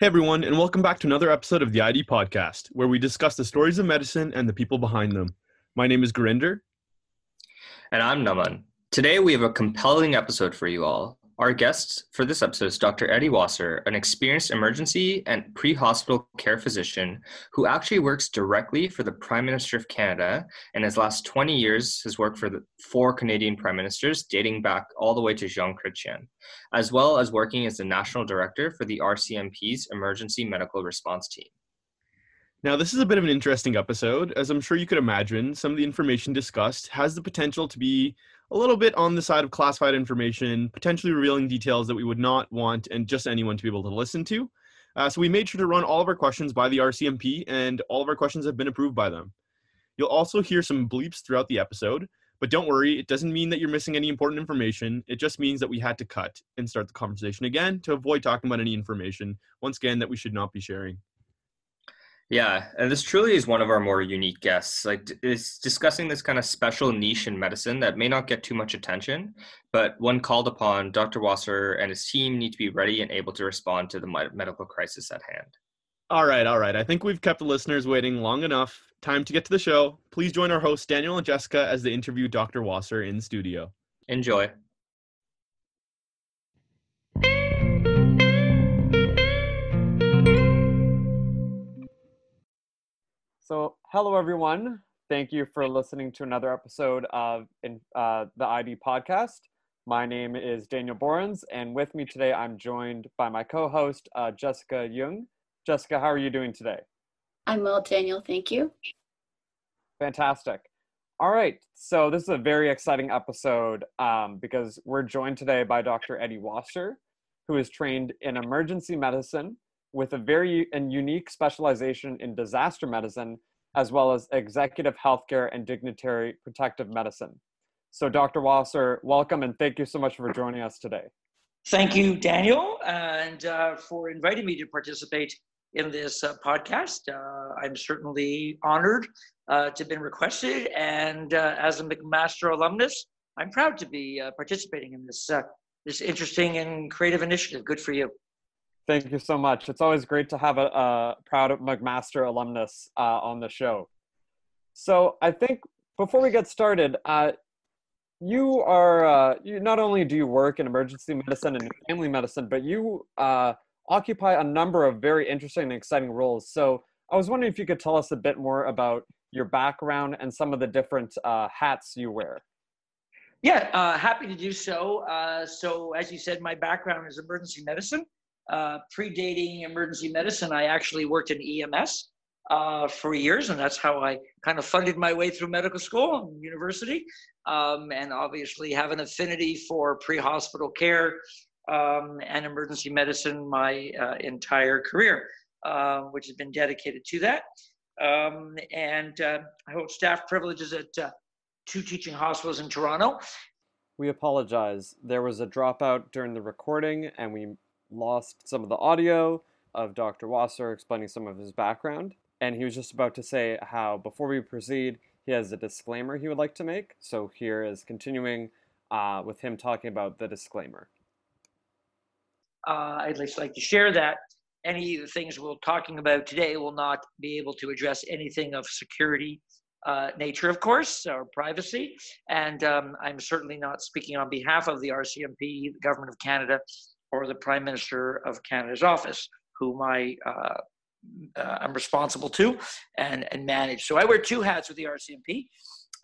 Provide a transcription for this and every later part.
Hey everyone, and welcome back to another episode of the ID Podcast, where we discuss the stories of medicine and the people behind them. My name is Gurinder. And I'm Naman. Today we have a compelling episode for you all. Our guest for this episode is Dr. Eddie Wasser, an experienced emergency and pre hospital care physician who actually works directly for the Prime Minister of Canada and his last 20 years has worked for the four Canadian Prime Ministers, dating back all the way to Jean Chrétien, as well as working as the National Director for the RCMP's Emergency Medical Response Team. Now, this is a bit of an interesting episode. As I'm sure you could imagine, some of the information discussed has the potential to be a little bit on the side of classified information, potentially revealing details that we would not want and just anyone to be able to listen to. Uh, so we made sure to run all of our questions by the RCMP, and all of our questions have been approved by them. You'll also hear some bleeps throughout the episode, but don't worry, it doesn't mean that you're missing any important information. It just means that we had to cut and start the conversation again to avoid talking about any information, once again, that we should not be sharing. Yeah, and this truly is one of our more unique guests. Like, is discussing this kind of special niche in medicine that may not get too much attention, but when called upon, Dr. Wasser and his team need to be ready and able to respond to the medical crisis at hand. All right, all right. I think we've kept the listeners waiting long enough. Time to get to the show. Please join our hosts, Daniel and Jessica, as they interview Dr. Wasser in studio. Enjoy. So, hello everyone. Thank you for listening to another episode of uh, the ID podcast. My name is Daniel Borins, and with me today, I'm joined by my co-host uh, Jessica Jung. Jessica, how are you doing today? I'm well, Daniel. Thank you. Fantastic. All right, so this is a very exciting episode um, because we're joined today by Dr. Eddie Wasser, who is trained in emergency medicine with a very and unique specialization in disaster medicine, as well as executive healthcare and dignitary protective medicine. So, Dr. Wasser, welcome and thank you so much for joining us today. Thank you, Daniel, and uh, for inviting me to participate in this uh, podcast. Uh, I'm certainly honored uh, to have been requested, and uh, as a McMaster alumnus, I'm proud to be uh, participating in this this interesting and creative initiative. Good for you. Thank you so much. It's always great to have a, a proud McMaster alumnus uh, on the show. So I think before we get started, uh, you are uh, you not only do you work in emergency medicine and family medicine, but you uh, occupy a number of very interesting and exciting roles. So I was wondering if you could tell us a bit more about your background and some of the different uh, hats you wear. Yeah, uh, happy to do so. so as you said, my background is emergency medicine uh, predating emergency medicine, I actually worked in EMS uh, for years, and that's how I kind of funded my way through medical school and university. Um, and obviously, have an affinity for pre-hospital care um, and emergency medicine my uh, entire career, uh, which has been dedicated to that. Um, and uh, I hold staff privileges at uh, two teaching hospitals in Toronto. We apologize. There was a dropout during the recording, and we lost some of the audio of Dr. Wasser explaining some of his background. And he was just about to say how, before we proceed, he has a disclaimer he would like to make. So here is continuing uh, with him talking about the disclaimer. Uh, I'd like to share that any of the things we're talking about today will not be able to address anything of security uh, nature, of course, or privacy. And um, I'm certainly not speaking on behalf of the RCMP, the Government of Canada, or the Prime Minister of Canada's office, whom I uh, uh, I'm responsible to and, and manage. So I wear two hats with the RCMP.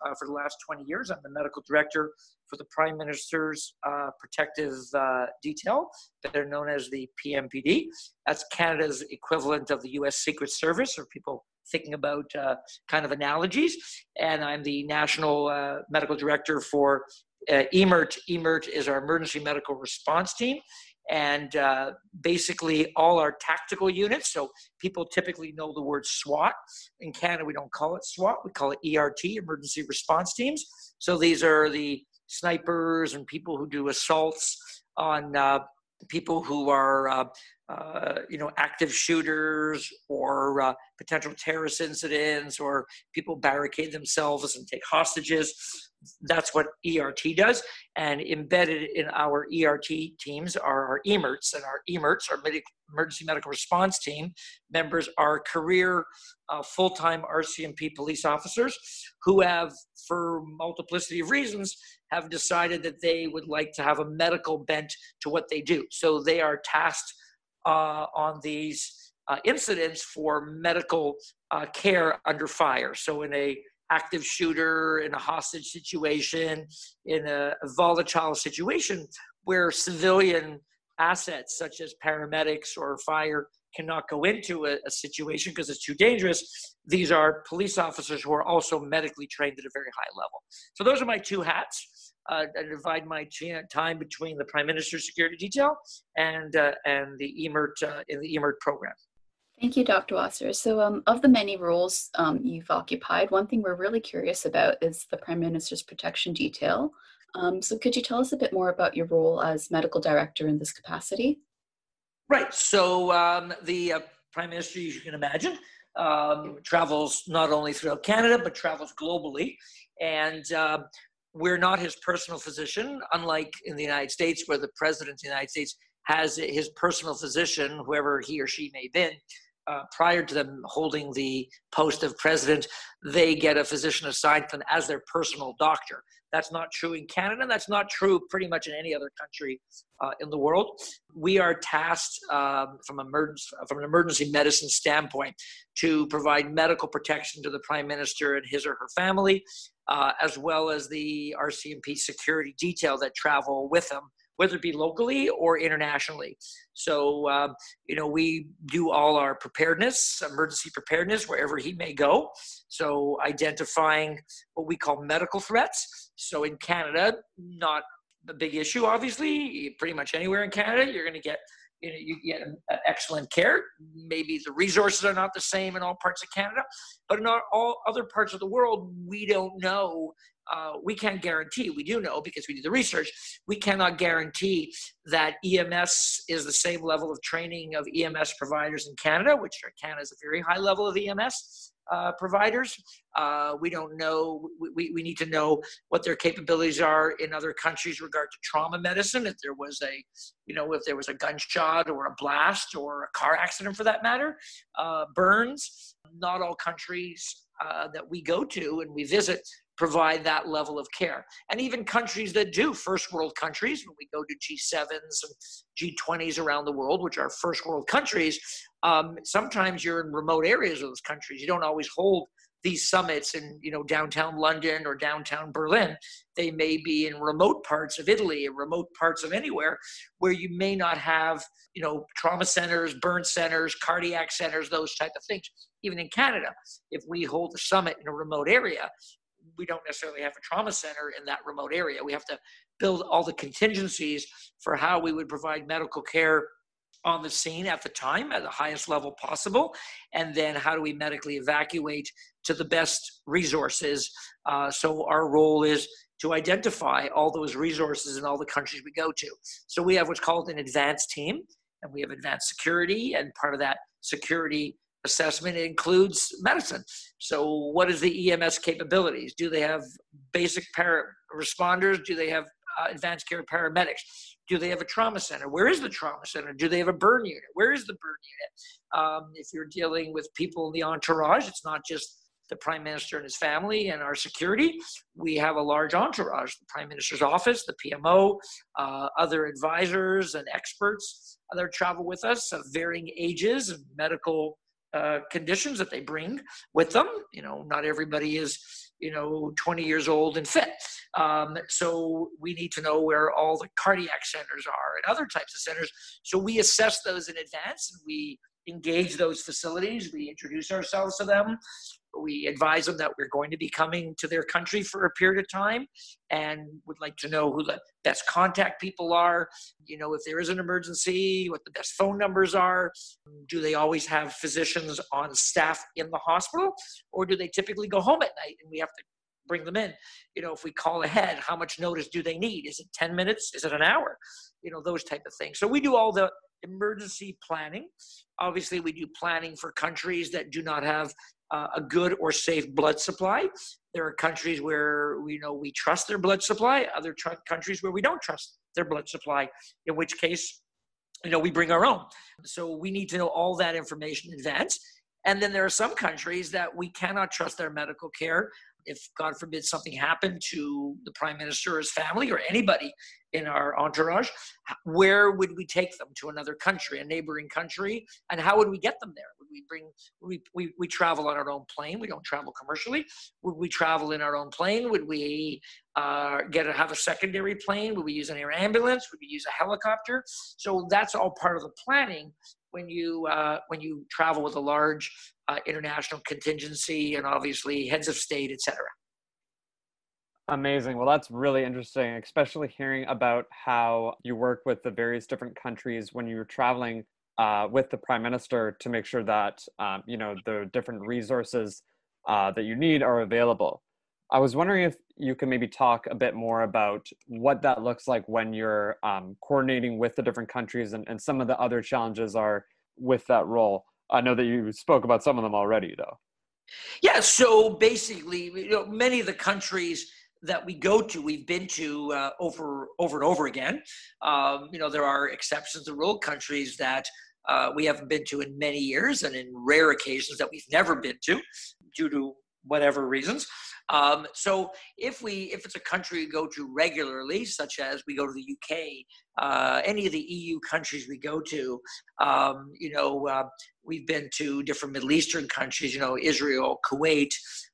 Uh, for the last 20 years, I'm the medical director for the Prime Minister's uh, Protective uh, Detail, are known as the PMPD. That's Canada's equivalent of the U.S. Secret Service, or people thinking about uh, kind of analogies. And I'm the national uh, medical director for EMERT. EMERT is our emergency medical response team and uh, basically all our tactical units. So people typically know the word SWAT. In Canada, we don't call it SWAT, we call it ERT, Emergency Response Teams. So these are the snipers and people who do assaults on uh, people who are uh, uh, you know active shooters or uh, potential terrorist incidents or people barricade themselves and take hostages. That's what ert does. And embedded in our ert teams are our emerts and our emerts our emergency medical response team members are career uh, full-time rcmp police officers who have for multiplicity of reasons have decided that they would like to have a medical bent to what they do. So they are tasked uh, on these uh, incidents for medical uh, care under fire. So in a active shooter, in a hostage situation, in a, a volatile situation where civilian assets such as paramedics or fire cannot go into a, a situation because it's too dangerous. These are police officers who are also medically trained at a very high level. So those are my two hats. Uh, I divide my time between the Prime Minister's security detail and uh, and the EMERT uh, in the EMERT program. Thank you, Dr. Wasser. So, um, of the many roles um, you've occupied, one thing we're really curious about is the Prime Minister's protection detail. Um, so, could you tell us a bit more about your role as medical director in this capacity? Right. So um, the uh, prime minister, as you can imagine, um, travels not only throughout Canada but travels globally, and uh, we're not his personal physician, unlike in the United States, where the president of the United States has his personal physician, whoever he or she may be. Uh, prior to them holding the post of president, they get a physician assigned to them as their personal doctor. That's not true in Canada. That's not true pretty much in any other country uh, in the world. We are tasked um, from, emergency, from an emergency medicine standpoint to provide medical protection to the prime minister and his or her family, uh, as well as the RCMP security detail that travel with them whether it be locally or internationally. So, uh, you know, we do all our preparedness, emergency preparedness, wherever he may go. So, identifying what we call medical threats. So, in Canada, not a big issue, obviously. Pretty much anywhere in Canada, you're going to get you know, you get excellent care. Maybe the resources are not the same in all parts of Canada, but in all other parts of the world, we don't know uh, we can't guarantee, we do know because we do the research, we cannot guarantee that EMS is the same level of training of EMS providers in Canada, which Canada is a very high level of EMS uh, providers. Uh, we don't know, we, we need to know what their capabilities are in other countries regard to trauma medicine. If there was a, you know, if there was a gunshot or a blast or a car accident for that matter, uh, burns, not all countries uh, that we go to and we visit provide that level of care. And even countries that do, first world countries, when we go to G7s and G20s around the world, which are first world countries, um, sometimes you're in remote areas of those countries. You don't always hold these summits in you know downtown London or downtown Berlin. They may be in remote parts of Italy or remote parts of anywhere where you may not have you know trauma centers, burn centers, cardiac centers, those type of things. Even in Canada, if we hold a summit in a remote area, we don't necessarily have a trauma center in that remote area. We have to build all the contingencies for how we would provide medical care on the scene at the time at the highest level possible. And then how do we medically evacuate to the best resources? Uh, so our role is to identify all those resources in all the countries we go to. So we have what's called an advanced team and we have advanced security and part of that security assessment includes medicine. So, what is the EMS capabilities? Do they have basic para responders? Do they have uh, advanced care paramedics? Do they have a trauma center? Where is the trauma center? Do they have a burn unit? Where is the burn unit? Um, if you're dealing with people in the entourage, it's not just the prime minister and his family and our security. We have a large entourage the prime minister's office, the PMO, uh, other advisors and experts that travel with us of varying ages medical uh, conditions that they bring with them. You know, not everybody is, you know, 20 years old and fit. Um, so we need to know where all the cardiac centers are and other types of centers. So we assess those in advance and we engage those facilities. We introduce ourselves to them we advise them that we're going to be coming to their country for a period of time and would like to know who the best contact people are. You know if there is an emergency what the best phone numbers are. Do they always have physicians on staff in the hospital or do they typically go home at night and we have to bring them in? You know if we call ahead how much notice do they need? Is it 10 minutes? Is it an hour? You know, those type of things. So we do all the emergency planning. Obviously, we do planning for countries that do not have uh, a good or safe blood supply. There are countries where we know we trust their blood supply, other tr- countries where we don't trust their blood supply, in which case, you know, we bring our own. So we need to know all that information in advance. And then there are some countries that we cannot trust their medical care if God forbid something happened to the prime minister or his family or anybody in our entourage, where would we take them to another country, a neighboring country, and how would we get them there? Would we bring? We we we travel on our own plane. We don't travel commercially. Would we travel in our own plane? Would we uh, get a, have a secondary plane? Would we use an air ambulance? Would we use a helicopter? So that's all part of the planning when you uh, when you travel with a large uh, international contingency and obviously heads of state, etc. Amazing. Well, that's really interesting, especially hearing about how you work with the various different countries when you're traveling uh, with the prime minister to make sure that um, you know the different resources uh, that you need are available. I was wondering if you can maybe talk a bit more about what that looks like when you're um, coordinating with the different countries and, and some of the other challenges are with that role. I know that you spoke about some of them already, though. Yeah, so basically, you know, many of the countries that we go to, we've been to uh, over over and over again. Um, you know, there are exceptions to rule countries that uh, we haven't been to in many years, and in rare occasions that we've never been to due to whatever reasons. Um, so if we if it's a country we go to regularly, such as we go to the UK, uh, any of the EU countries we go to, um, you know, uh, we've been to different Middle Eastern countries, you know, Israel, Kuwait,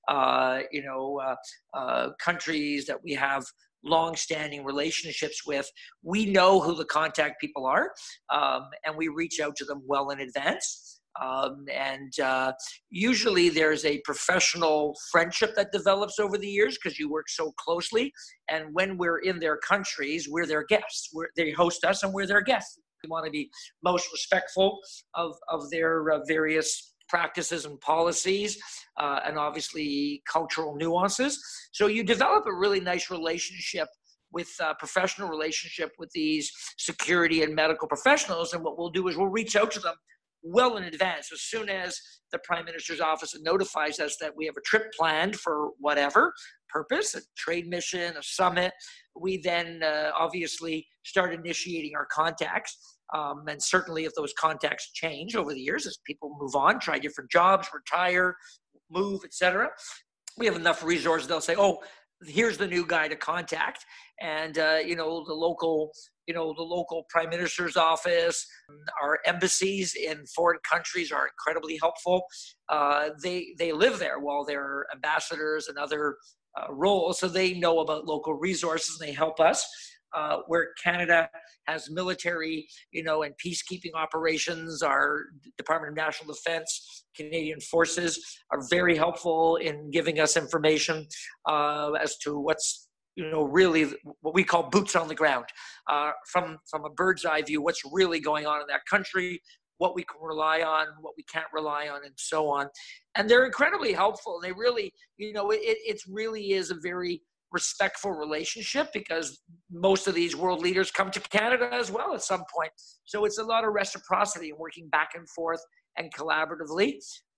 uh, you know, uh, uh, countries that we have long-standing relationships with we know who the contact people are um, and we reach out to them well in advance um, and uh, usually there's a professional friendship that develops over the years because you work so closely. And when we're in their countries, we're their guests. We're, they host us and we're their guests. We want to be most respectful of, of their uh, various practices and policies uh, and obviously cultural nuances. So you develop a really nice relationship with a uh, professional relationship with these security and medical professionals. And what we'll do is we'll reach out to them well in advance. As soon as the Prime Minister's office notifies us that we have a trip planned for whatever purpose, a trade mission, a summit, we then uh, obviously start initiating our contacts. Um, and certainly, if those contacts change over the years as people move on, try different jobs, retire, move, etc., we have enough resources. They'll say, "Oh, here's the new guy to contact," and uh, you know the local you know the local prime minister's office our embassies in foreign countries are incredibly helpful uh, they they live there while they're ambassadors and other uh, roles so they know about local resources and they help us uh, where Canada has military, you know, and peacekeeping operations. Our Department of National Defense, Canadian Forces are very helpful in giving us information uh, as to what's you know really what we call boots on the ground uh, from from a bird's eye view what's really going on in that country what we can rely on what we can't rely on and so on. And they're incredibly helpful they really you know it, it really is a very respectful relationship because most of these world leaders come to canada as well at some point. So it's a lot of reciprocity and working back and forth and collaboratively.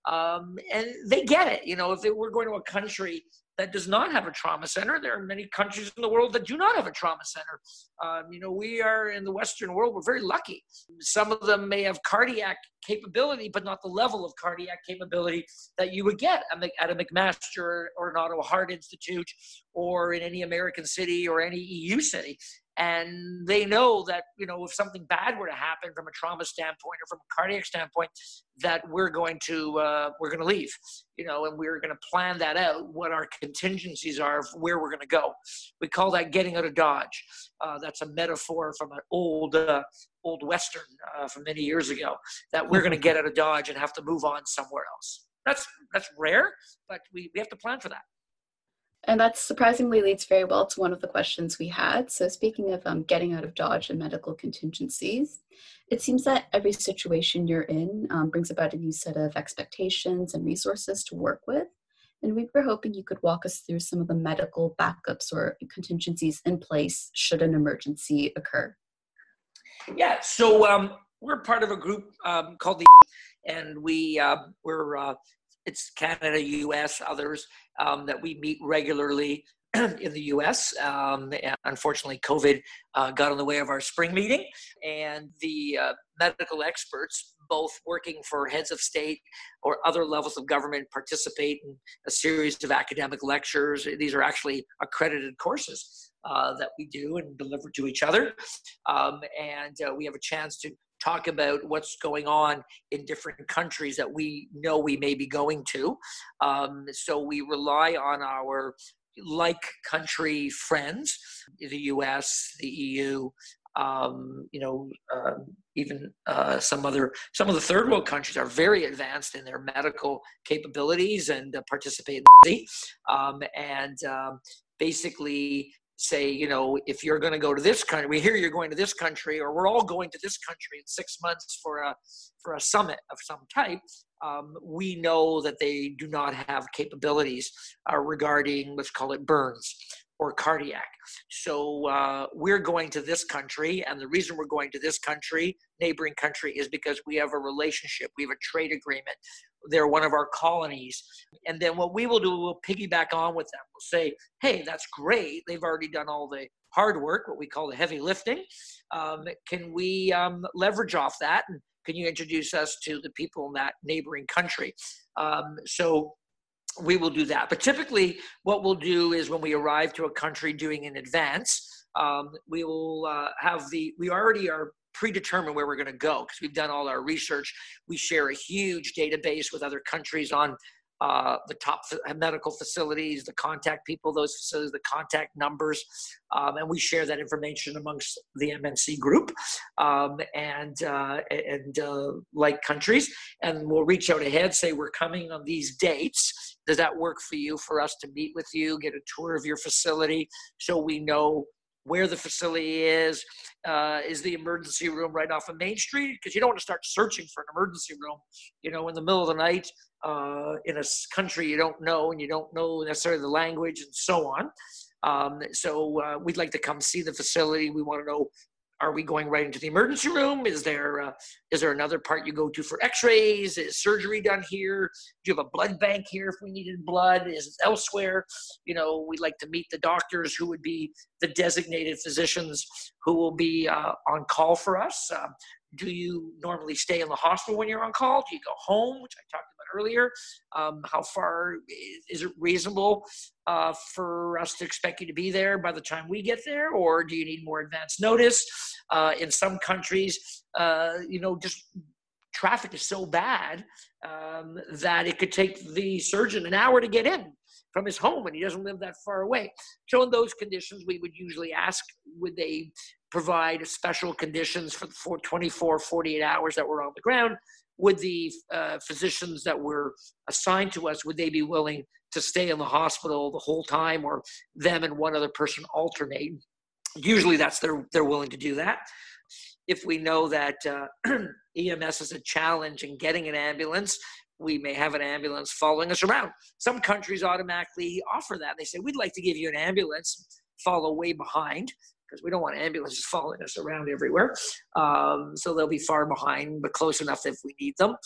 Um, and they get it you know if they, we're going to a country that does not have a trauma center. There are many countries in the world that do not have a trauma center. Um, you know, we are in the Western world, we're very lucky. Some of them may have cardiac capability, but not the level of cardiac capability that you would get at a McMaster or an Ottawa Heart Institute or in any American city or any EU city and they know that you know if something bad were to happen from a trauma standpoint or from a cardiac standpoint that we're going to uh, we're going to leave you know and we're going to plan that out what our contingencies are of where we're going to go. We call that getting out of dodge. Uh, that's a metaphor from an old uh, old western uh, from many years ago that we're going to get out of dodge and have to move on somewhere else. That's that's rare but we, we have to plan for that and that surprisingly leads very well to one of the questions we had. So, speaking of um, getting out of Dodge and medical contingencies, it seems that every situation you're in um, brings about a new set of expectations and resources to work with. And we were hoping you could walk us through some of the medical backups or contingencies in place should an emergency occur. Yeah, so um, we're part of a group um, called the, and we uh, we're uh, it's Canada, U.S., others um, that we meet regularly in the U.S. Um, unfortunately, COVID uh, got in the way of our spring meeting, and the uh, medical experts, both working for heads of state or other levels of government, participate in a series of academic lectures. These are actually accredited courses uh, that we do and deliver to each other, um, and uh, we have a chance to talk about what's going on in different countries that we know we may be going to. Um, so we rely on our like country friends, the US, the EU, um, you know, uh, even uh, some other, some of the third world countries are very advanced in their medical capabilities and uh, participate in the um, and um, basically say, you know, if you're going to go to this country, we hear you're going to this country, or we're all going to this country in six months for a for a summit of some type. Um, we know that they do not have capabilities uh, regarding, let's call it burns or cardiac. So uh, we're going to this country, and the reason we're going to this country, neighboring country, is because we have a relationship, we have a trade agreement. They're one of our colonies. And then what we will do, we'll piggyback on with them. We'll say, hey, that's great. They've already done all the hard work, what we call the heavy lifting. Um, can we um, leverage off that? And can you introduce us to the people in that neighboring country? Um, so we will do that. But typically, what we'll do is when we arrive to a country doing in advance, um, we will uh, have the, we already are predetermined where we're going to go because we've done all our research. We share a huge database with other countries on uh, the top medical facilities, the contact people, those facilities, the contact numbers, um, and we share that information amongst the MNC group um, and uh, and uh, like countries, and we'll reach out ahead, say we're coming on these dates. Does that work for you? For us to meet with you, get a tour of your facility, so we know where the facility is. Uh, is the emergency room right off of Main Street? Because you don't want to start searching for an emergency room, you know, in the middle of the night uh, in a country you don't know and you don't know necessarily the language and so on. Um, so uh, we'd like to come see the facility. We want to know are we going right into the emergency room? Is there uh, is there another part you go to for X-rays? Is surgery done here? Do you have a blood bank here if we needed blood? Is it elsewhere? You know, we'd like to meet the doctors who would be the designated physicians who will be uh, on call for us. Uh, do you normally stay in the hospital when you're on call? Do you go home, which I talked earlier? Um, how far is it reasonable uh, for us to expect you to be there by the time we get there, or do you need more advance notice? Uh, in some countries, uh, you know, just traffic is so bad um, that it could take the surgeon an hour to get in from his home and he doesn't live that far away. So in those conditions, we would usually ask, would they provide special conditions for, the 24, 48 hours that we're on the ground. Would the uh, physicians that were assigned to us, would they be willing to stay in the hospital the whole time or them and one other person alternate? Usually that's they're, they're willing to do that. If we know that uh, EMS is a challenge in getting an ambulance, we may have an ambulance following us around. Some countries automatically offer that. They say, we'd like to give you an ambulance, follow way behind because we don't want ambulances following us around everywhere. Um, so they'll be far behind, but close enough if we need them.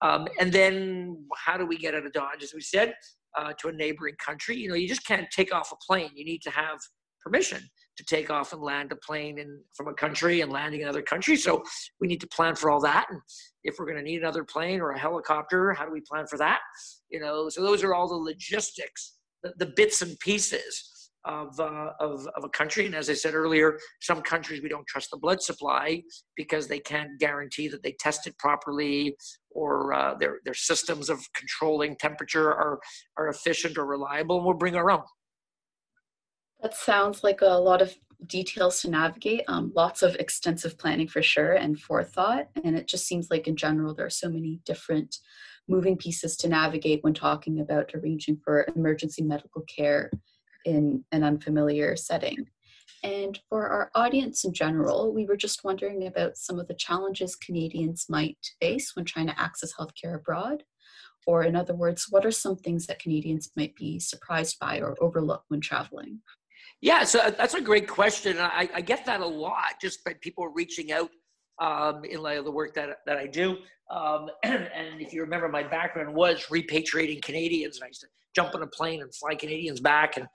Um, and then how do we get out of Dodge, as we said, uh, to a neighboring country? You know, you just can't take off a plane. You need to have permission to take off and land a plane in, from a country and landing in another country. So we need to plan for all that. And if we're going to need another plane or a helicopter, how do we plan for that? You know, so those are all the logistics, the, the bits and pieces of, uh, of, of a country. And as I said earlier, some countries we don't trust the blood supply because they can't guarantee that they test it properly or uh, their, their systems of controlling temperature are, are efficient or reliable, and we'll bring our own. That sounds like a lot of details to navigate, um, lots of extensive planning for sure and forethought. And it just seems like, in general, there are so many different moving pieces to navigate when talking about arranging for emergency medical care in an unfamiliar setting. And for our audience in general, we were just wondering about some of the challenges Canadians might face when trying to access healthcare abroad. Or, in other words, what are some things that Canadians might be surprised by or overlook when traveling? Yeah, so that's a great question. I, I get that a lot just by people reaching out um, in light of the work that, that I do. Um, and if you remember, my background was repatriating Canadians. And I used to jump on a plane and fly Canadians back and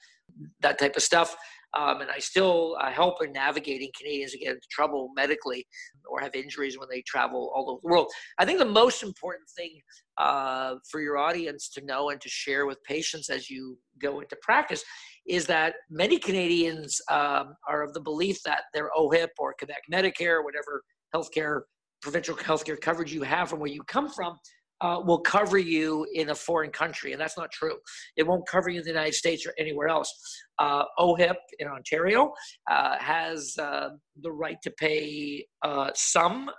that type of stuff. Um, and I still uh, help in navigating Canadians who get into trouble medically or have injuries when they travel all over the world. I think the most important thing uh, for your audience to know and to share with patients as you go into practice is that many Canadians um, are of the belief that their OHIP or Quebec Medicare, whatever healthcare, provincial healthcare coverage you have from where you come from, uh, will cover you in a foreign country, and that's not true. It won't cover you in the United States or anywhere else. Uh, OHIP in Ontario uh, has uh, the right to pay uh, some,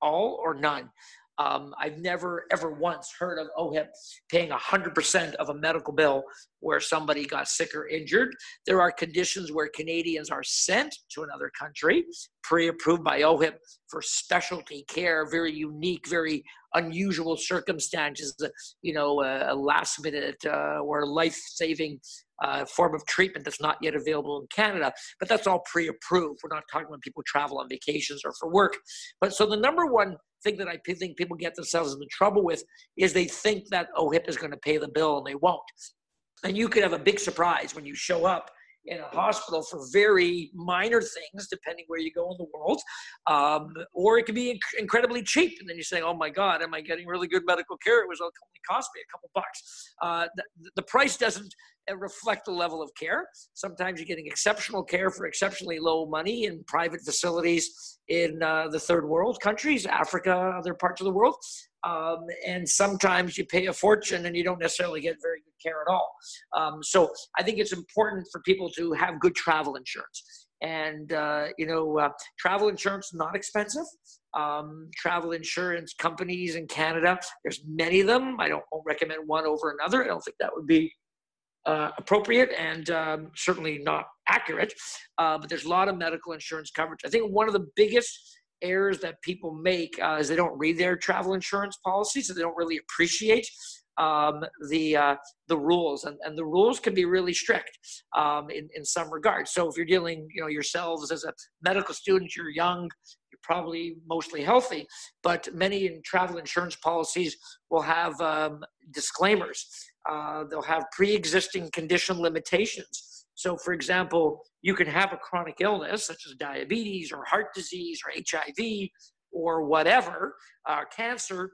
all, or none um, I've never ever once heard of OHIP paying 100% of a medical bill where somebody got sick or injured. There are conditions where Canadians are sent to another country, pre-approved by OHIP for specialty care, very unique, very unusual circumstances. You know, a, a last-minute uh, or life-saving uh, form of treatment that's not yet available in Canada. But that's all pre-approved. We're not talking when people travel on vacations or for work. But so the number one thing that I think people get themselves into trouble with is they think that OHIP is going to pay the bill and they won't. And you could have a big surprise when you show up in a hospital for very minor things, depending where you go in the world, um, or it can be inc- incredibly cheap. And then you're saying, "Oh my God, am I getting really good medical care? It was only cost me a couple bucks." Uh, the, the price doesn't reflect the level of care. Sometimes you're getting exceptional care for exceptionally low money in private facilities in uh, the third world countries, Africa, other parts of the world. Um, and sometimes you pay a fortune and you don't necessarily get very good care at all. Um, so I think it's important for people to have good travel insurance. And uh, you know, uh, travel insurance not expensive. Um, travel insurance companies in Canada, there's many of them. I don't recommend one over another. I don't think that would be uh, appropriate and um, certainly not accurate. Uh, but there's a lot of medical insurance coverage. I think one of the biggest errors that people make uh, is they don't read their travel insurance policy, so they don't really appreciate um, the uh, the rules, and, and the rules can be really strict um, in in some regards. So if you're dealing, you know, yourselves as a medical student, you're young, you're probably mostly healthy, but many in travel insurance policies will have um, disclaimers. Uh, they'll have pre-existing condition limitations so, for example, you can have a chronic illness such as diabetes or heart disease or HIV or whatever, uh, cancer.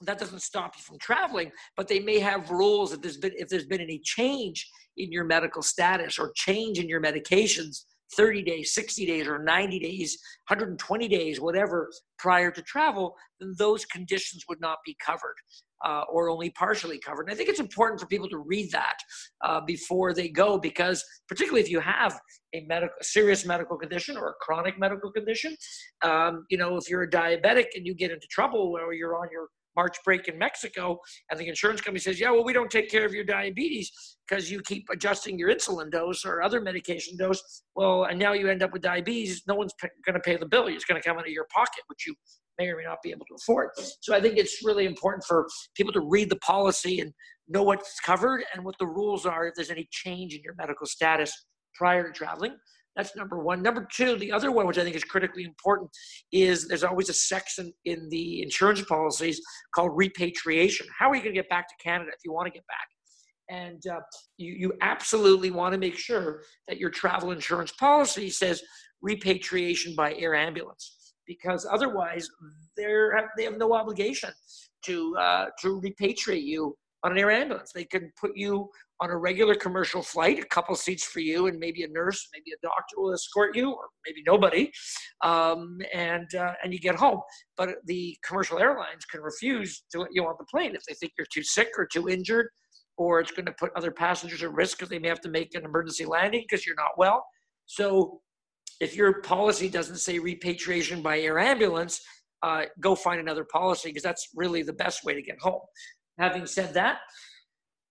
That doesn't stop you from traveling, but they may have rules that there's been if there's been any change in your medical status or change in your medications 30 days, 60 days, or 90 days, 120 days, whatever, prior to travel, then those conditions would not be covered uh, or only partially covered. And I think it's important for people to read that uh, before they go, because particularly if you have a medical, serious medical condition or a chronic medical condition, um, you know, if you're a diabetic and you get into trouble or you're on your March break in Mexico, and the insurance company says, "Yeah, well, we don't take care of your diabetes because you keep adjusting your insulin dose or other medication dose." Well, and now you end up with diabetes. No one's p- going to pay the bill. It's going to come out of your pocket, which you may or may not be able to afford. So I think it's really important for people to read the policy and know what's covered and what the rules are if there's any change in your medical status prior to traveling. That's number one. Number two, the other one, which I think is critically important, is there's always a section in the insurance policies called repatriation. How are you going to get back to Canada if you want to get back? And uh, you, you absolutely want to make sure that your travel insurance policy says repatriation by air ambulance because otherwise they're they have no obligation to uh, to repatriate you on an air ambulance. They can put you on a regular commercial flight, a couple seats for you, and maybe a nurse, maybe a doctor will escort you, or maybe nobody, um, and uh, and you get home. But the commercial airlines can refuse to let you on the plane if they think you're too sick or too injured, or it's going to put other passengers at risk because they may have to make an emergency landing because you're not well. So if your policy doesn't say repatriation by air ambulance, uh, go find another policy because that's really the best way to get home. Having said that,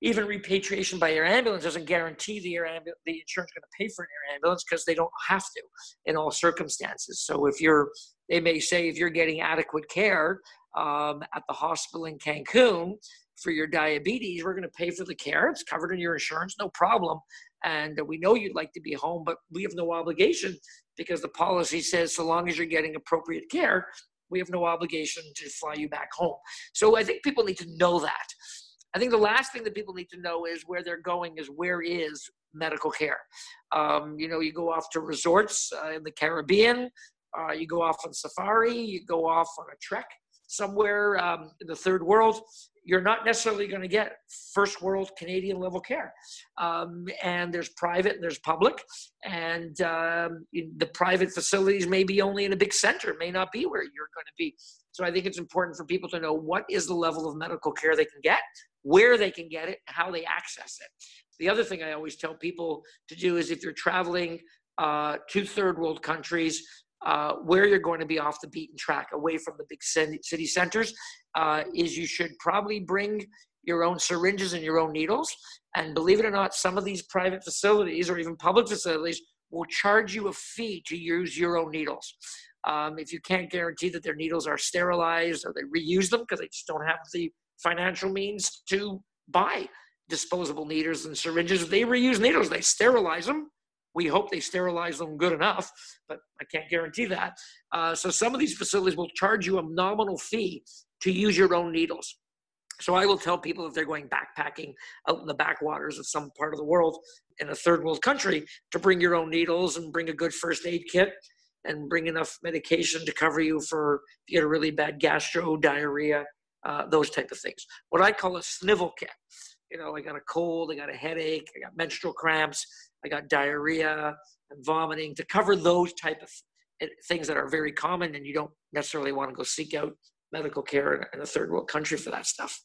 even repatriation by air ambulance doesn't guarantee the air ambu- the insurance going to pay for an air ambulance because they don't have to in all circumstances. So if you're, they may say if you're getting adequate care um, at the hospital in Cancun for your diabetes, we're going to pay for the care. It's covered in your insurance, no problem. And we know you'd like to be home, but we have no obligation because the policy says so long as you're getting appropriate care, we have no obligation to fly you back home. So I think people need to know that. I think the last thing that people need to know is where they're going is where is medical care. Um, you know, you go off to resorts uh, in the Caribbean, uh, you go off on safari, you go off on a trek somewhere um, in the third world, you're not necessarily going to get first world Canadian level care. Um, and there's private and there's public. And um, the private facilities may be only in a big center, may not be where you're going to be. So I think it's important for people to know what is the level of medical care they can get, where they can get it, how they access it. The other thing I always tell people to do is if you're traveling uh, to third world countries, uh, where you're going to be off the beaten track, away from the big city centers, uh, is you should probably bring your own syringes and your own needles. And believe it or not, some of these private facilities or even public facilities will charge you a fee to use your own needles. Um, if you can't guarantee that their needles are sterilized or they reuse them because they just don't have the financial means to buy disposable needles and syringes, they reuse needles, they sterilize them we hope they sterilize them good enough, but I can't guarantee that. Uh, so some of these facilities will charge you a nominal fee to use your own needles. So I will tell people if they're going backpacking out in the backwaters of some part of the world in a third world country to bring your own needles and bring a good first aid kit and bring enough medication to cover you for if you get a really bad gastro diarrhea, uh, those type of things. What I call a snivel kit. You know, I got a cold, I got a headache, I got menstrual cramps. I got diarrhea and vomiting to cover those type of things that are very common and you don't necessarily want to go seek out medical care in a third world country for that stuff.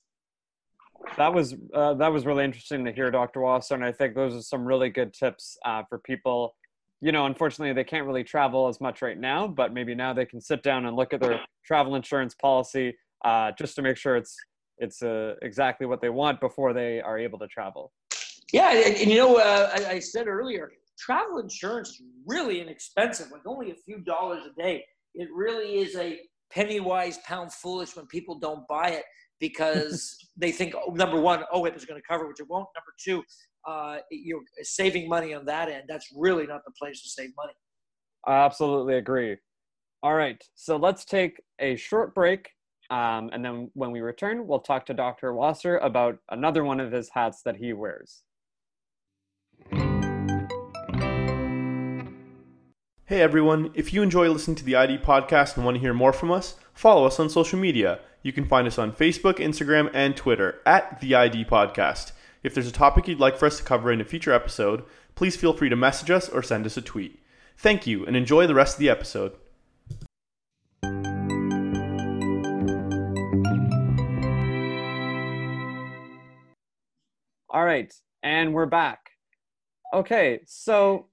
That was uh, that was really interesting to hear dr wasser and i think those are some really good tips uh, for people. You know unfortunately they can't really travel as much right now but maybe now they can sit down and look at their travel insurance policy uh, just to make sure it's it's uh, exactly what they want before they are able to travel. Yeah, and, and you know, uh, I, I, said earlier, travel insurance is really inexpensive, like only a few dollars a day. It really is a penny wise, pound foolish when people don't buy it because they think, oh, number one, oh, it was going to cover, which it won't. Number two, uh, you're saving money on that end. That's really not the place to save money. I absolutely agree. All right, so let's take a short break. Um, and then when we return, we'll talk to Dr. Wasser about another one of his hats that he wears. Hey everyone, if you enjoy listening to the ID podcast and want to hear more from us, follow us on social media. You can find us on Facebook, Instagram, and Twitter at the ID podcast. If there's a topic you'd like for us to cover in a future episode, please feel free to message us or send us a tweet. Thank you and enjoy the rest of the episode. All right, and we're back. Okay, so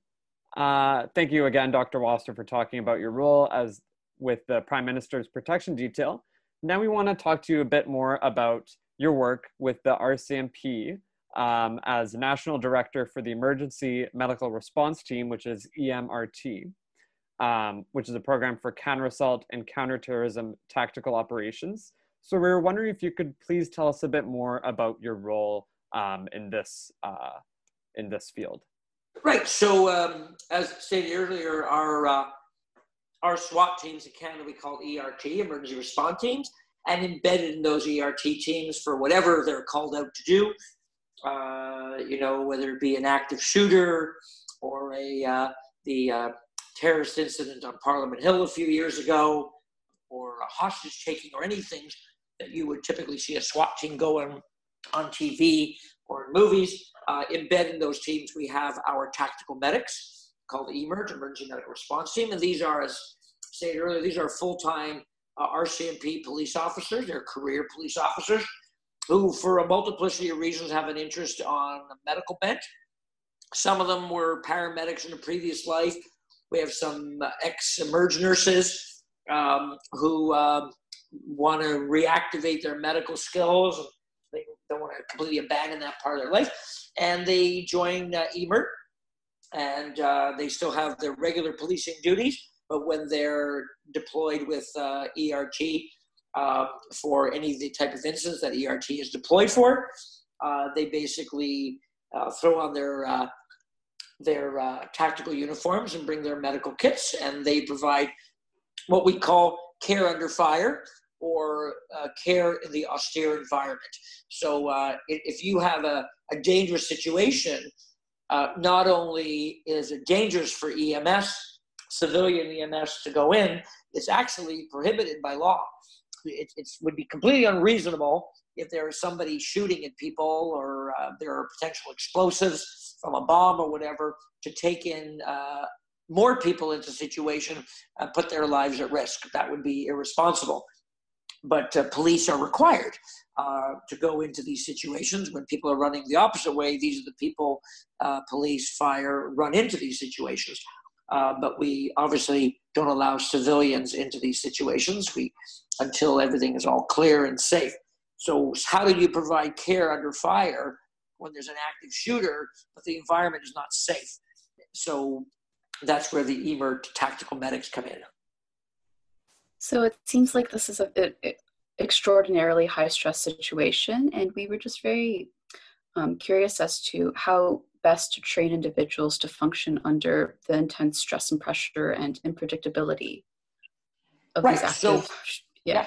uh, thank you again, Dr. Wasser, for talking about your role as with the Prime Minister's Protection Detail. Now we want to talk to you a bit more about your work with the RCMP um, as National Director for the Emergency Medical Response Team, which is EMRT, um, which is a program for counter-assault and counterterrorism tactical operations. So we were wondering if you could please tell us a bit more about your role um, in this uh, in this field. Right. So, um, as stated earlier, our uh, our SWAT teams in Canada we call ERT, Emergency Response Teams, and embedded in those ERT teams for whatever they're called out to do. Uh, you know, whether it be an active shooter or a uh, the uh, terrorist incident on Parliament Hill a few years ago, or a hostage taking, or anything that you would typically see a SWAT team go on on TV or in movies. Uh, embedded in those teams, we have our tactical medics called EMERT, Emergency Medical Response Team. And these are, as stated earlier, these are full time uh, RCMP police officers, they're career police officers who, for a multiplicity of reasons, have an interest on the medical bent. Some of them were paramedics in a previous life. We have some uh, ex emerge nurses um, who um, want to reactivate their medical skills. Don't want to completely abandon that part of their life and they join uh, EMERT, and uh, they still have their regular policing duties. But when they're deployed with uh, ERT, uh, for any of the type of incidents that ERT is deployed for. Uh, they basically uh, throw on their their tactical uniforms and bring their medical kits, and they provide what we call care under fire or uh, care in the austere environment. So if you have a, a dangerous situation, not only is it dangerous for EMS, civilian EMS to go in, it's actually prohibited by law it, would be completely unreasonable if there is somebody shooting at people or uh, there are potential explosives from a bomb or whatever to take in uh, more people into a situation and put their lives at risk. That would be irresponsible. But uh, police are required uh, to go into these situations when people are running the opposite way. These are the people, uh, police, fire, run into these situations. Uh, but we obviously don't allow civilians into these situations we, until everything is all clear and safe. So, how do you provide care under fire when there's an active shooter, but the environment is not safe? So, that's where the EMERT tactical medics come in. So, it seems like this is a, a extraordinarily high stress situation, and we were just very um, curious as to how best to train individuals to function under the intense stress and pressure and unpredictability of right. these active. So, yeah. yeah.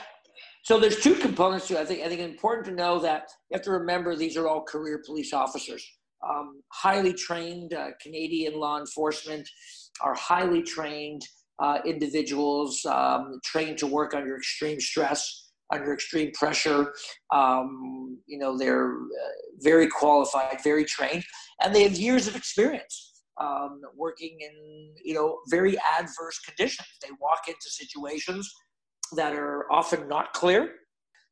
So there's two components to it. I think I think it's important to know that you have to remember these are all career police officers. Um, highly trained uh, Canadian law enforcement are highly trained uh, individuals um, trained to work under extreme stress under extreme pressure. Um, you know, they're uh, very qualified, very trained, and they have years of experience um, working in, you know, very adverse conditions. They walk into situations that are often not clear,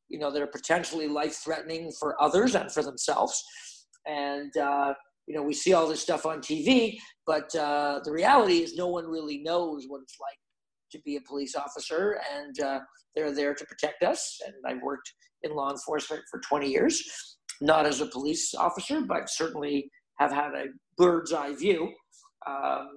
you know, that are potentially life threatening for others and for themselves. And, uh, you know, we see all this stuff on TV, but uh, the reality is no one really knows what it's like to be a police officer, and uh, they're there to protect us. And I've worked in law enforcement for 20 years, not as a police officer, but certainly have had a bird's eye view um,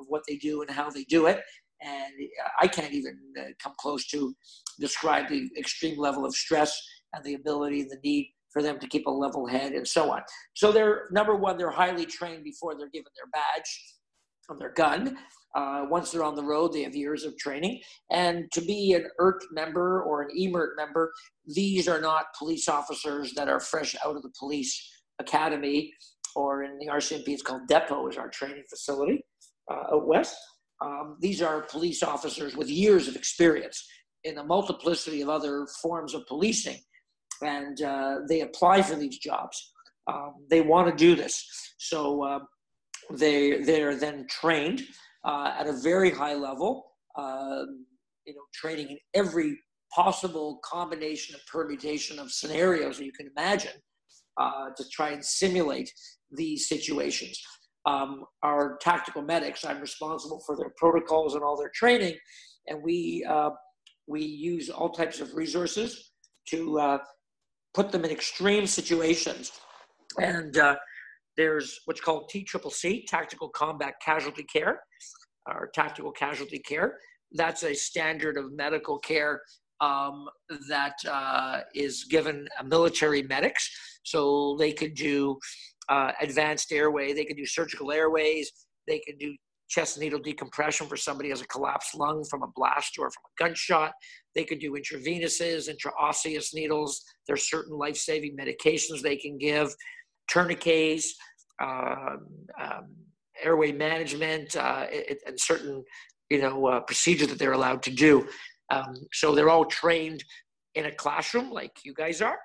of what they do and how they do it. And I can't even uh, come close to describe the extreme level of stress and the ability and the need for them to keep a level head and so on. So they're number one, they're highly trained before they're given their badge on their gun. Uh, once they're on the road, they have years of training. And to be an ERT member or an EMERT member, these are not police officers that are fresh out of the police academy, or in the RCMP, it's called Depot, is our training facility uh, out west. Um, these are police officers with years of experience in a multiplicity of other forms of policing, and uh, they apply for these jobs. Um, they want to do this, so uh, they they are then trained uh, at a very high level, uh, you know, training in every possible combination of permutation of scenarios that you can imagine uh, to try and simulate these situations. Um, our tactical medics, I'm responsible for their protocols and all their training, and we uh, we use all types of resources to uh, put them in extreme situations. And uh, there's what's called TCCC, Tactical Combat Casualty Care, or Tactical Casualty Care. That's a standard of medical care um, that uh, is given military medics. So they could do uh, advanced airway, they could do surgical airways, they could do chest needle decompression for somebody who has a collapsed lung from a blast or from a gunshot. They could do intravenouss, intraosseous needles. There's certain life saving medications they can give tourniquets, um, um, airway management, uh, it, and certain you know uh, procedures that they're allowed to do. Um, so they're all trained in a classroom like you guys are.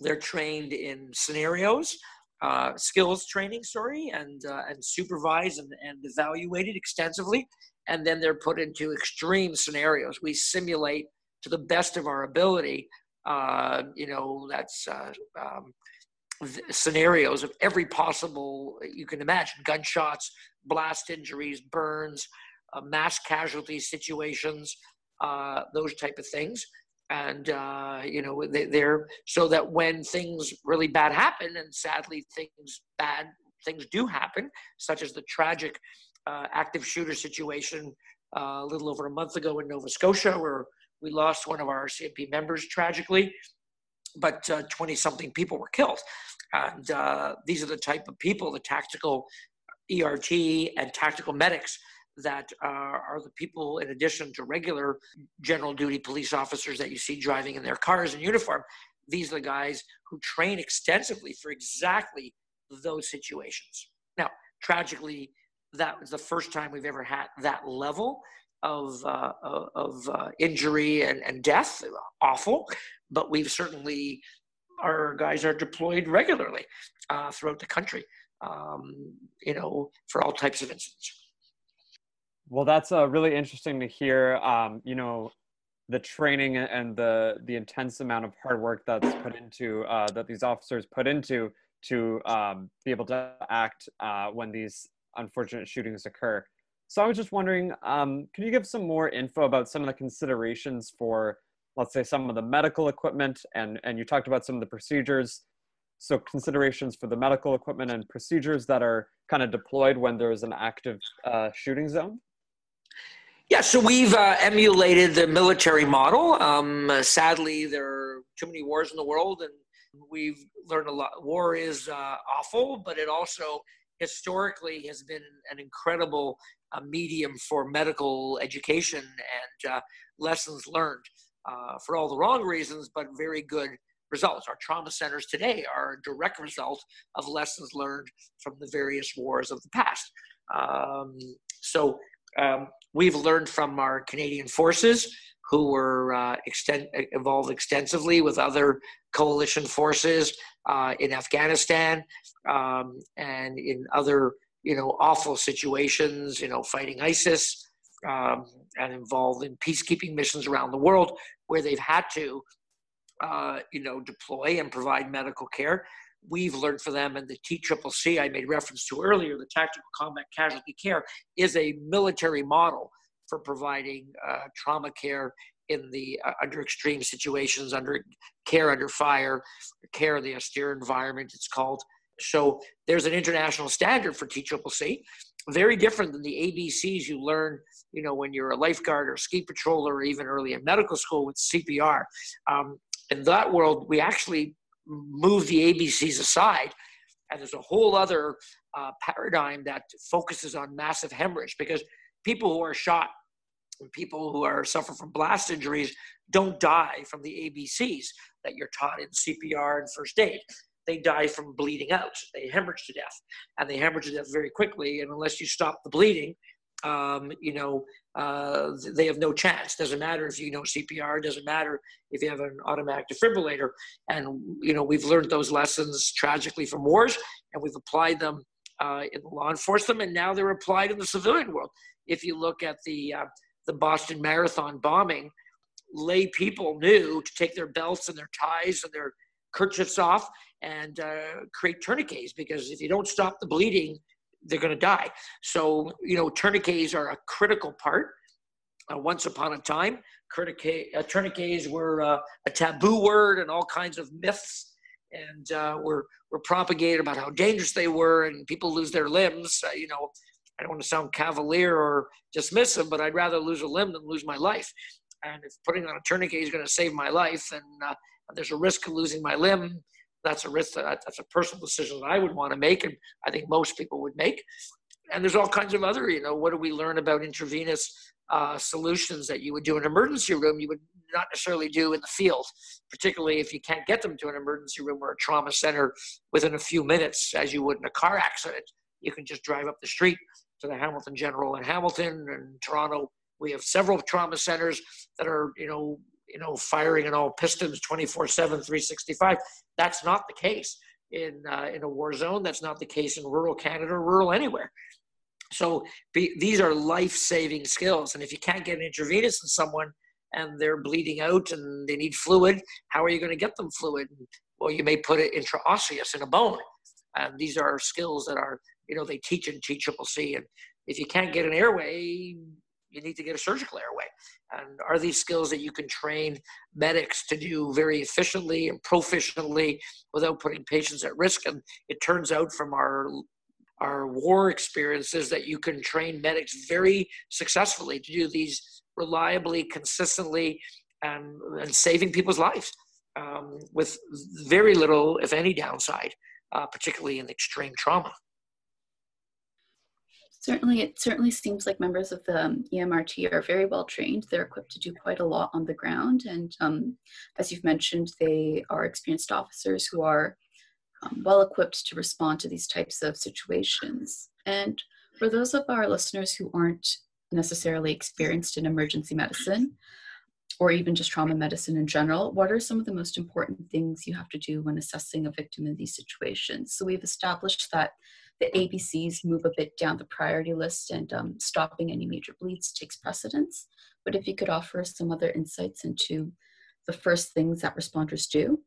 They're trained in scenarios, uh, skills training, sorry, and uh, and supervised and, and evaluated extensively, and then they're put into extreme scenarios. We simulate to the best of our ability. Uh, you know, that's uh, um, scenarios of every possible you can imagine gunshots blast injuries burns uh, mass casualty situations uh, those type of things and uh, you know they, are so that when things really bad happen and sadly things bad things do happen such as the tragic uh, active shooter situation uh, a little over a month ago in nova scotia where we lost one of our RCMP members tragically, but 20 uh, something people were killed. And uh, these are the type of people, the tactical ERT and tactical medics that uh, are the people, in addition to regular general duty police officers that you see driving in their cars in uniform, these are the guys who train extensively for exactly those situations. Now, tragically, that was the first time we've ever had that level of uh, of uh, injury and, and death. Awful, but we've certainly our guys are deployed regularly uh, throughout the country. Um, you know, for all types of incidents. Well, that's uh, really interesting to hear. Um, you know, the training and the the intense amount of hard work that's put into uh, that these officers put into to um, be able to act uh, when these unfortunate shootings occur. So I was just wondering, um, can you give some more info about some of the considerations for, let's say, some of the medical equipment, and and you talked about some of the procedures. So considerations for the medical equipment and procedures that are kind of deployed when there is an active uh, shooting zone. Yeah, so we've uh, emulated the military model. Um, uh, sadly, there are too many wars in the world, and we've learned a lot. War is uh, awful, but it also historically has been an incredible uh, medium for medical education and uh, lessons learned uh, for all the wrong reasons, but very good results. Our trauma centers today are a direct result of lessons learned from the various wars of the past. Um, so um, we've learned from our Canadian forces who were uh, extend, involved extensively with other coalition forces uh, in Afghanistan um, and in other, you know, awful situations, you know, fighting ISIS um, and involved in peacekeeping missions around the world where they've had to, uh, you know, deploy and provide medical care we've learned for them and the TCCC I made reference to earlier, the Tactical Combat Casualty Care, is a military model for providing uh, trauma care in the uh, under extreme situations, under care under fire, care in the austere environment. It's called. So there's an international standard for TCCC, very different than the ABCs you learn, you know, when you're a lifeguard or ski patroller or even early in medical school with CPR. Um, in that world, we actually move the ABCs aside. And there's a whole other uh, paradigm that focuses on massive hemorrhage because people who are shot and people who are suffer from blast injuries don't die from the ABCs that you're taught in CPR and first aid. They die from bleeding out. They hemorrhage to death, and they hemorrhage to death very quickly. And unless you stop the bleeding, um, you know, uh, they have no chance. Doesn't matter if you know CPR. Doesn't matter if you have an automatic defibrillator. And you know, we've learned those lessons tragically from wars, and we've applied them uh, in law enforcement, and now they're applied in the civilian world. If you look at the uh, the Boston Marathon bombing, lay people knew to take their belts and their ties and their kerchiefs off and uh, create tourniquets because if you don't stop the bleeding, they're going to die. So, you know, tourniquets are a critical part. Uh, once upon a time, uh, tourniquets were uh, a taboo word and all kinds of myths and uh, were, were propagated about how dangerous they were and people lose their limbs. Uh, you know, I don't want to sound cavalier or dismissive, but I'd rather lose a limb than lose my life. And if putting on a tourniquet is going to save my life and uh, there's a risk of losing my limb, that's a risk that that's a personal decision that I would want to make, and I think most people would make. And there's all kinds of other, you know, what do we learn about intravenous uh, solutions that you would do in an emergency room you would not necessarily do in the field, particularly if you can't get them to an emergency room or a trauma center within a few minutes, as you would in a car accident. You can just drive up the street to the Hamilton General in Hamilton and Toronto. We have several trauma centers that are, you know, you know, firing in all pistons 24 7, 365. That's not the case in, uh, in a war zone. That's not the case in rural Canada or rural anywhere. So be, these are life saving skills. And if you can't get an intravenous in someone and they're bleeding out and they need fluid, how are you going to get them fluid? Well, you may put it intraosseous in a bone. And these are skills that are, you know, they teach in teachable TCCC. And if you can't get an airway, you need to get a surgical airway. And are these skills that you can train medics to do very efficiently and proficiently without putting patients at risk? And it turns out from our our war experiences that you can train medics very successfully to do these reliably, consistently, and, and saving people's lives um, with very little, if any, downside, uh, particularly in extreme trauma. Certainly, it certainly seems like members of the um, EMRT are very well trained. They're equipped to do quite a lot on the ground. And um, as you've mentioned, they are experienced officers who are um, well equipped to respond to these types of situations. And for those of our listeners who aren't necessarily experienced in emergency medicine, or even just trauma medicine in general, what are some of the most important things you have to do when assessing a victim in these situations? So we've established that the ABCs move a bit down the priority list and um, stopping any major bleeds takes precedence. But if you could offer some other insights into the first things that responders do.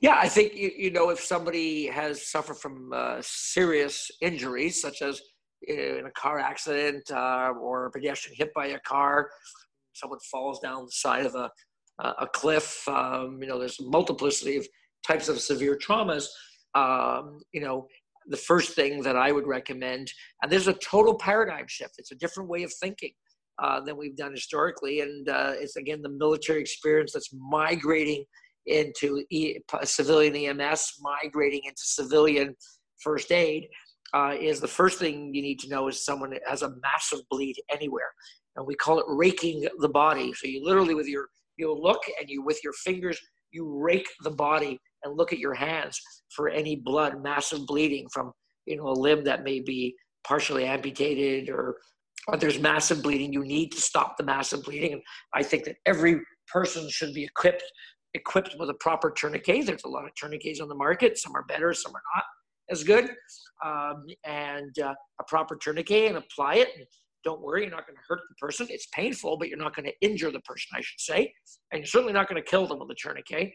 Yeah, I think, you, you know, if somebody has suffered from uh, serious injuries, such as in a car accident uh, or a pedestrian hit by a car, someone falls down the side of a, a cliff, um, you know, there's multiplicity of types of severe traumas. Um, you know, the first thing that I would recommend, and there's a total paradigm shift. It's a different way of thinking uh, than we've done historically, and uh, it's again the military experience that's migrating into e- civilian EMS, migrating into civilian first aid. Uh, is the first thing you need to know is someone has a massive bleed anywhere, and we call it raking the body. So you literally with your you'll look and you with your fingers you rake the body and look at your hands for any blood, massive bleeding from you know a limb that may be partially amputated or, or there's massive bleeding. You need to stop the massive bleeding. And I think that every person should be equipped equipped with a proper tourniquet. There's a lot of tourniquets on the market. Some are better, some are not as good. Um, and uh, a proper tourniquet and apply it. Don't worry, you're not going to hurt the person. It's painful, but you're not going to injure the person, I should say. And you're certainly not going to kill them with a tourniquet.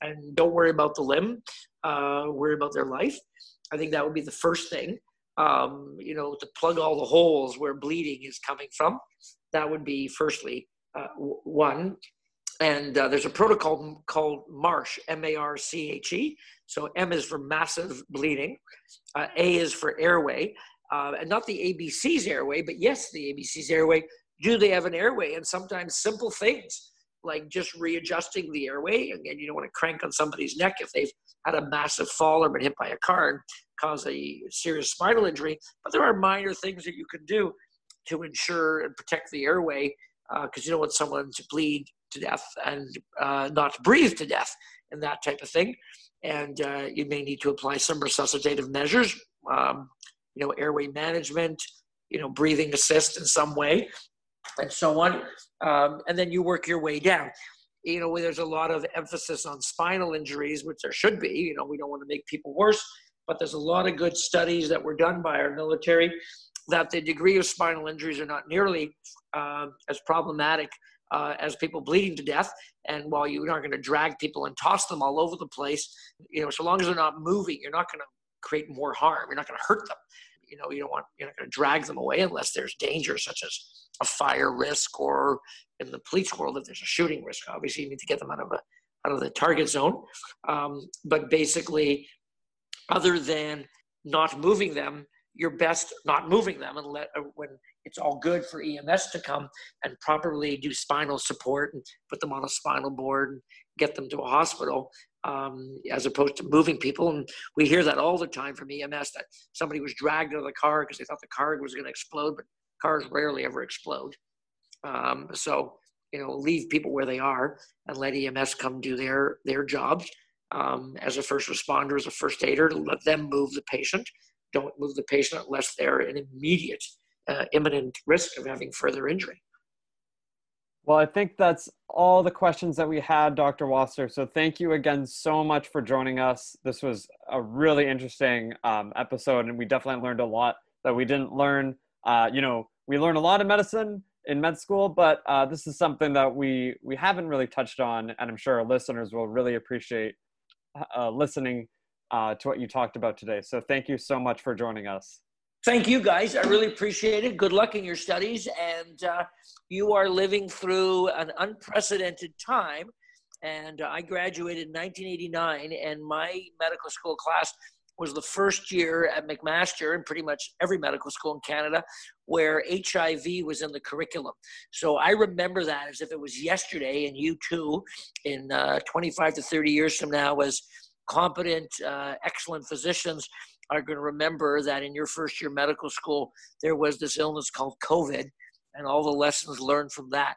And don't worry about the limb, uh, worry about their life. I think that would be the first thing. Um, you know, to plug all the holes where bleeding is coming from. That would be firstly uh, one. And uh, there's a protocol called MARCH, M A R C H E. So M is for massive bleeding, uh, A is for airway, uh, and not the ABC's airway, but yes, the ABC's airway. Do they have an airway? And sometimes simple things like just readjusting the airway. Again, you don't want to crank on somebody's neck if they've had a massive fall or been hit by a car and cause a serious spinal injury. But there are minor things that you can do to ensure and protect the airway because uh, you don't want someone to bleed to death and uh, not breathe to death and that type of thing. And uh, you may need to apply some resuscitative measures. Um, you know, airway management, you know, breathing assist in some way, and so on. Um, and then you work your way down. You know, there's a lot of emphasis on spinal injuries, which there should be. You know, we don't want to make people worse, but there's a lot of good studies that were done by our military that the degree of spinal injuries are not nearly uh, as problematic uh, as people bleeding to death. And while you're not going to drag people and toss them all over the place, you know, so long as they're not moving, you're not going to create more harm. You're not going to hurt them. You know, you don't want you're not going to drag them away unless there's danger, such as a fire risk, or in the police world, if there's a shooting risk. Obviously, you need to get them out of a out of the target zone. Um, but basically, other than not moving them, you're best not moving them and let uh, when it's all good for EMS to come and properly do spinal support and put them on a spinal board and get them to a hospital um, as opposed to moving people. And we hear that all the time from EMS that somebody was dragged out of the car because they thought the car was going to explode, but cars rarely ever explode. Um, so, you know, leave people where they are and let EMS come do their, their jobs. Um, as a first responder, as a first aider, let them move the patient. Don't move the patient unless they're in immediate, uh, imminent risk of having further injury. Well, I think that's all the questions that we had, Dr. Wasser. So thank you again so much for joining us. This was a really interesting um, episode, and we definitely learned a lot that we didn't learn. Uh, you know, we learn a lot of medicine in med school, but uh, this is something that we we haven't really touched on, and I'm sure our listeners will really appreciate uh, listening uh, to what you talked about today. So thank you so much for joining us. Thank you, guys. I really appreciate it. Good luck in your studies. And uh, you are living through an unprecedented time. And uh, I graduated in 1989, and my medical school class was the first year at McMaster and pretty much every medical school in Canada where HIV was in the curriculum. So I remember that as if it was yesterday, and you too, in uh, 25 to 30 years from now, as competent, uh, excellent physicians are going to remember that in your first year medical school, there was this illness called COVID and all the lessons learned from that,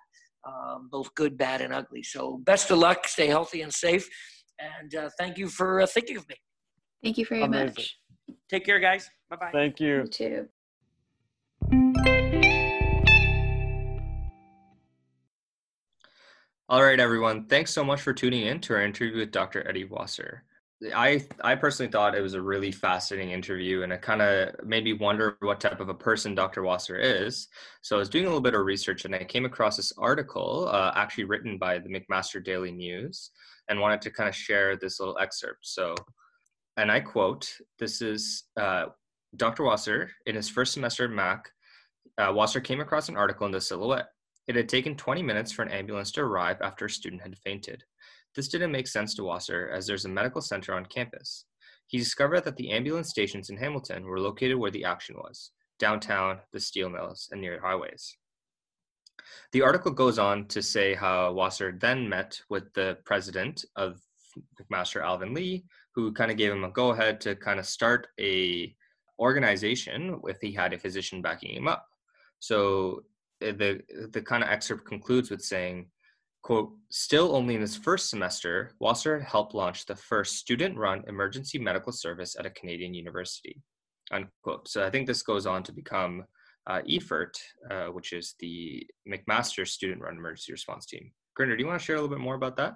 um, both good, bad, and ugly. So, best of luck, stay healthy and safe, and uh, thank you for uh, thinking of me. Thank you very Amazing. much. Take care, guys. Bye bye. Thank you. You too. All right, everyone. Thanks so much for tuning in to our interview with Dr. Eddie Wasser. I I personally thought it was a really fascinating interview, and it kind of made me wonder what type of a person Dr. Wasser is. So I was doing a little bit of research, and I came across this article, uh, actually written by the McMaster Daily News, and wanted to kind of share this little excerpt. So, and I quote: "This is uh, Dr. Wasser in his first semester at Mac. Uh, Wasser came across an article in the Silhouette. It had taken 20 minutes for an ambulance to arrive after a student had fainted. This didn't make sense to Wasser as there's a medical center on campus. He discovered that the ambulance stations in Hamilton were located where the action was downtown, the steel mills, and near highways. The article goes on to say how Wasser then met with the president of McMaster, Alvin Lee, who kind of gave him a go ahead to kind of start a organization if he had a physician backing him up. So eh, the the kind of excerpt concludes with saying quote still only in his first semester wasser had helped launch the first student-run emergency medical service at a canadian university unquote so i think this goes on to become uh, EFERT, uh, which is the McMaster student-run emergency response team. Gurinder, do you want to share a little bit more about that?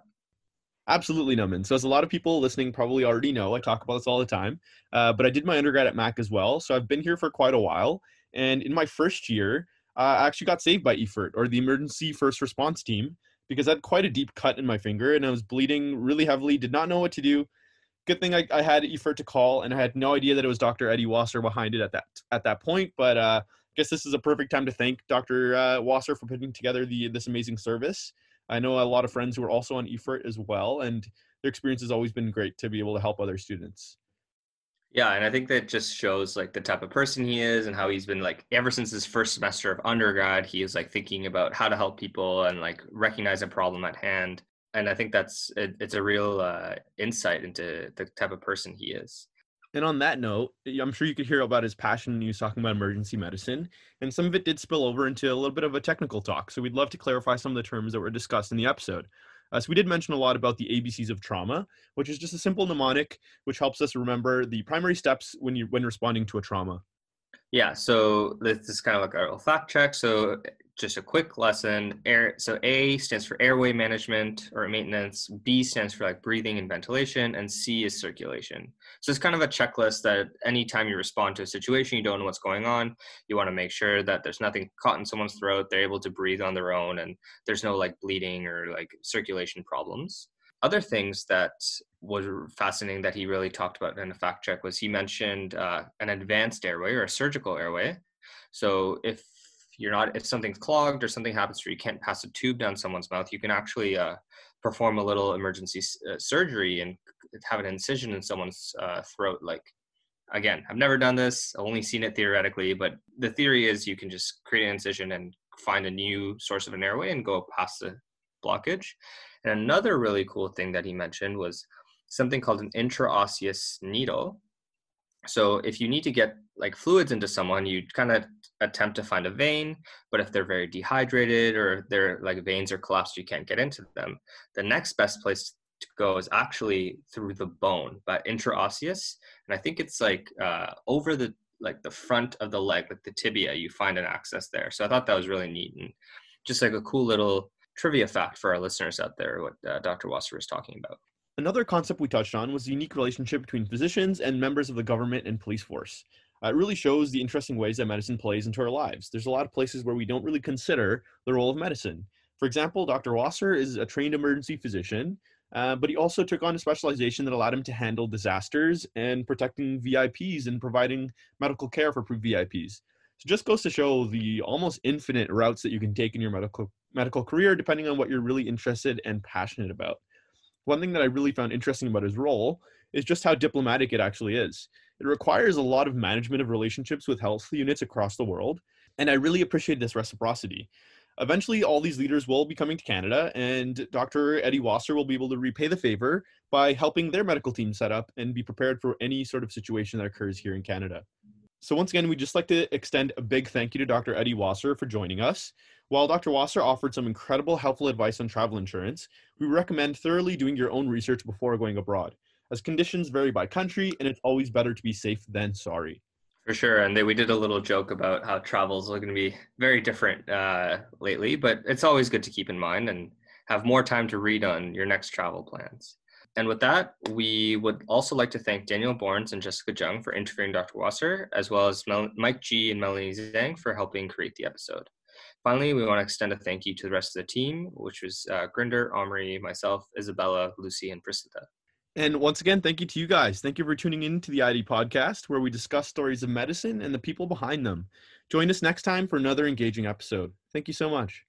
Absolutely, Noam. So, as a lot of people listening probably already know, I talk about this all the time. Uh, but I did my undergrad at Mac as well, so I've been here for quite a while. And in my first year, uh, I actually got saved by EFERT or the Emergency First Response Team because I had quite a deep cut in my finger and I was bleeding really heavily. Did not know what to do. Good thing I, I had EFERT to call, and I had no idea that it was Dr. Eddie Wasser behind it at that at that point. But uh, I guess this is a perfect time to thank Dr. Uh, Wasser for putting together the this amazing service. I know a lot of friends who are also on EFERT as well, and their experience has always been great to be able to help other students. Yeah, and I think that just shows like the type of person he is and how he's been like ever since his first semester of undergrad, he is like thinking about how to help people and like recognize a problem at hand. And I think that's it, it's a real uh, insight into the type of person he is. And on that note, I'm sure you could hear about his passion he was talking about emergency medicine. And some of it did spill over into a little bit of a technical talk. So we'd love to clarify some of the terms that were discussed in the episode. Uh, so we did mention a lot about the ABCs of trauma, which is just a simple mnemonic which helps us remember the primary steps when you when responding to a trauma. Yeah, so this is kind of like a fact check. So just a quick lesson. Air, so A stands for airway management or maintenance. B stands for like breathing and ventilation, and C is circulation. So it's kind of a checklist that anytime you respond to a situation, you don't know what's going on. You want to make sure that there's nothing caught in someone's throat. They're able to breathe on their own, and there's no like bleeding or like circulation problems. Other things that was fascinating that he really talked about in a fact check was he mentioned uh, an advanced airway or a surgical airway. So if you're not if something's clogged or something happens where you can't pass a tube down someone's mouth you can actually uh, perform a little emergency uh, surgery and have an incision in someone's uh, throat like again i've never done this i've only seen it theoretically but the theory is you can just create an incision and find a new source of an airway and go past the blockage. And another really cool thing that he mentioned was something called an intraosseous needle so if you need to get like fluids into someone, you kind of attempt to find a vein, but if they're very dehydrated or their like veins are collapsed, you can't get into them. The next best place to go is actually through the bone, but intraosseous, and I think it's like uh, over the like the front of the leg, like the tibia. You find an access there. So I thought that was really neat and just like a cool little trivia fact for our listeners out there. What uh, Dr. Wasser was talking about. Another concept we touched on was the unique relationship between physicians and members of the government and police force. Uh, it really shows the interesting ways that medicine plays into our lives. There's a lot of places where we don't really consider the role of medicine. For example, Dr. Wasser is a trained emergency physician, uh, but he also took on a specialization that allowed him to handle disasters and protecting VIPs and providing medical care for VIPs. So just goes to show the almost infinite routes that you can take in your medical medical career, depending on what you're really interested and passionate about. One thing that I really found interesting about his role is just how diplomatic it actually is. It requires a lot of management of relationships with health units across the world, and I really appreciate this reciprocity. Eventually, all these leaders will be coming to Canada, and Dr. Eddie Wasser will be able to repay the favor by helping their medical team set up and be prepared for any sort of situation that occurs here in Canada. So, once again, we'd just like to extend a big thank you to Dr. Eddie Wasser for joining us. While Dr. Wasser offered some incredible helpful advice on travel insurance, we recommend thoroughly doing your own research before going abroad, as conditions vary by country and it's always better to be safe than sorry. For sure, and they, we did a little joke about how travels are going to be very different uh, lately, but it's always good to keep in mind and have more time to read on your next travel plans. And with that, we would also like to thank Daniel Borins and Jessica Jung for interviewing Dr. Wasser, as well as Mel- Mike Ge and Melanie Zhang for helping create the episode. Finally, we want to extend a thank you to the rest of the team, which was uh, Gurinder, Omri, myself, Isabella, Lucy, and Priscilla. And once again, thank you to you guys. Thank you for tuning in to the ID podcast, where we discuss stories of medicine and the people behind them. Join us next time for another engaging episode. Thank you so much.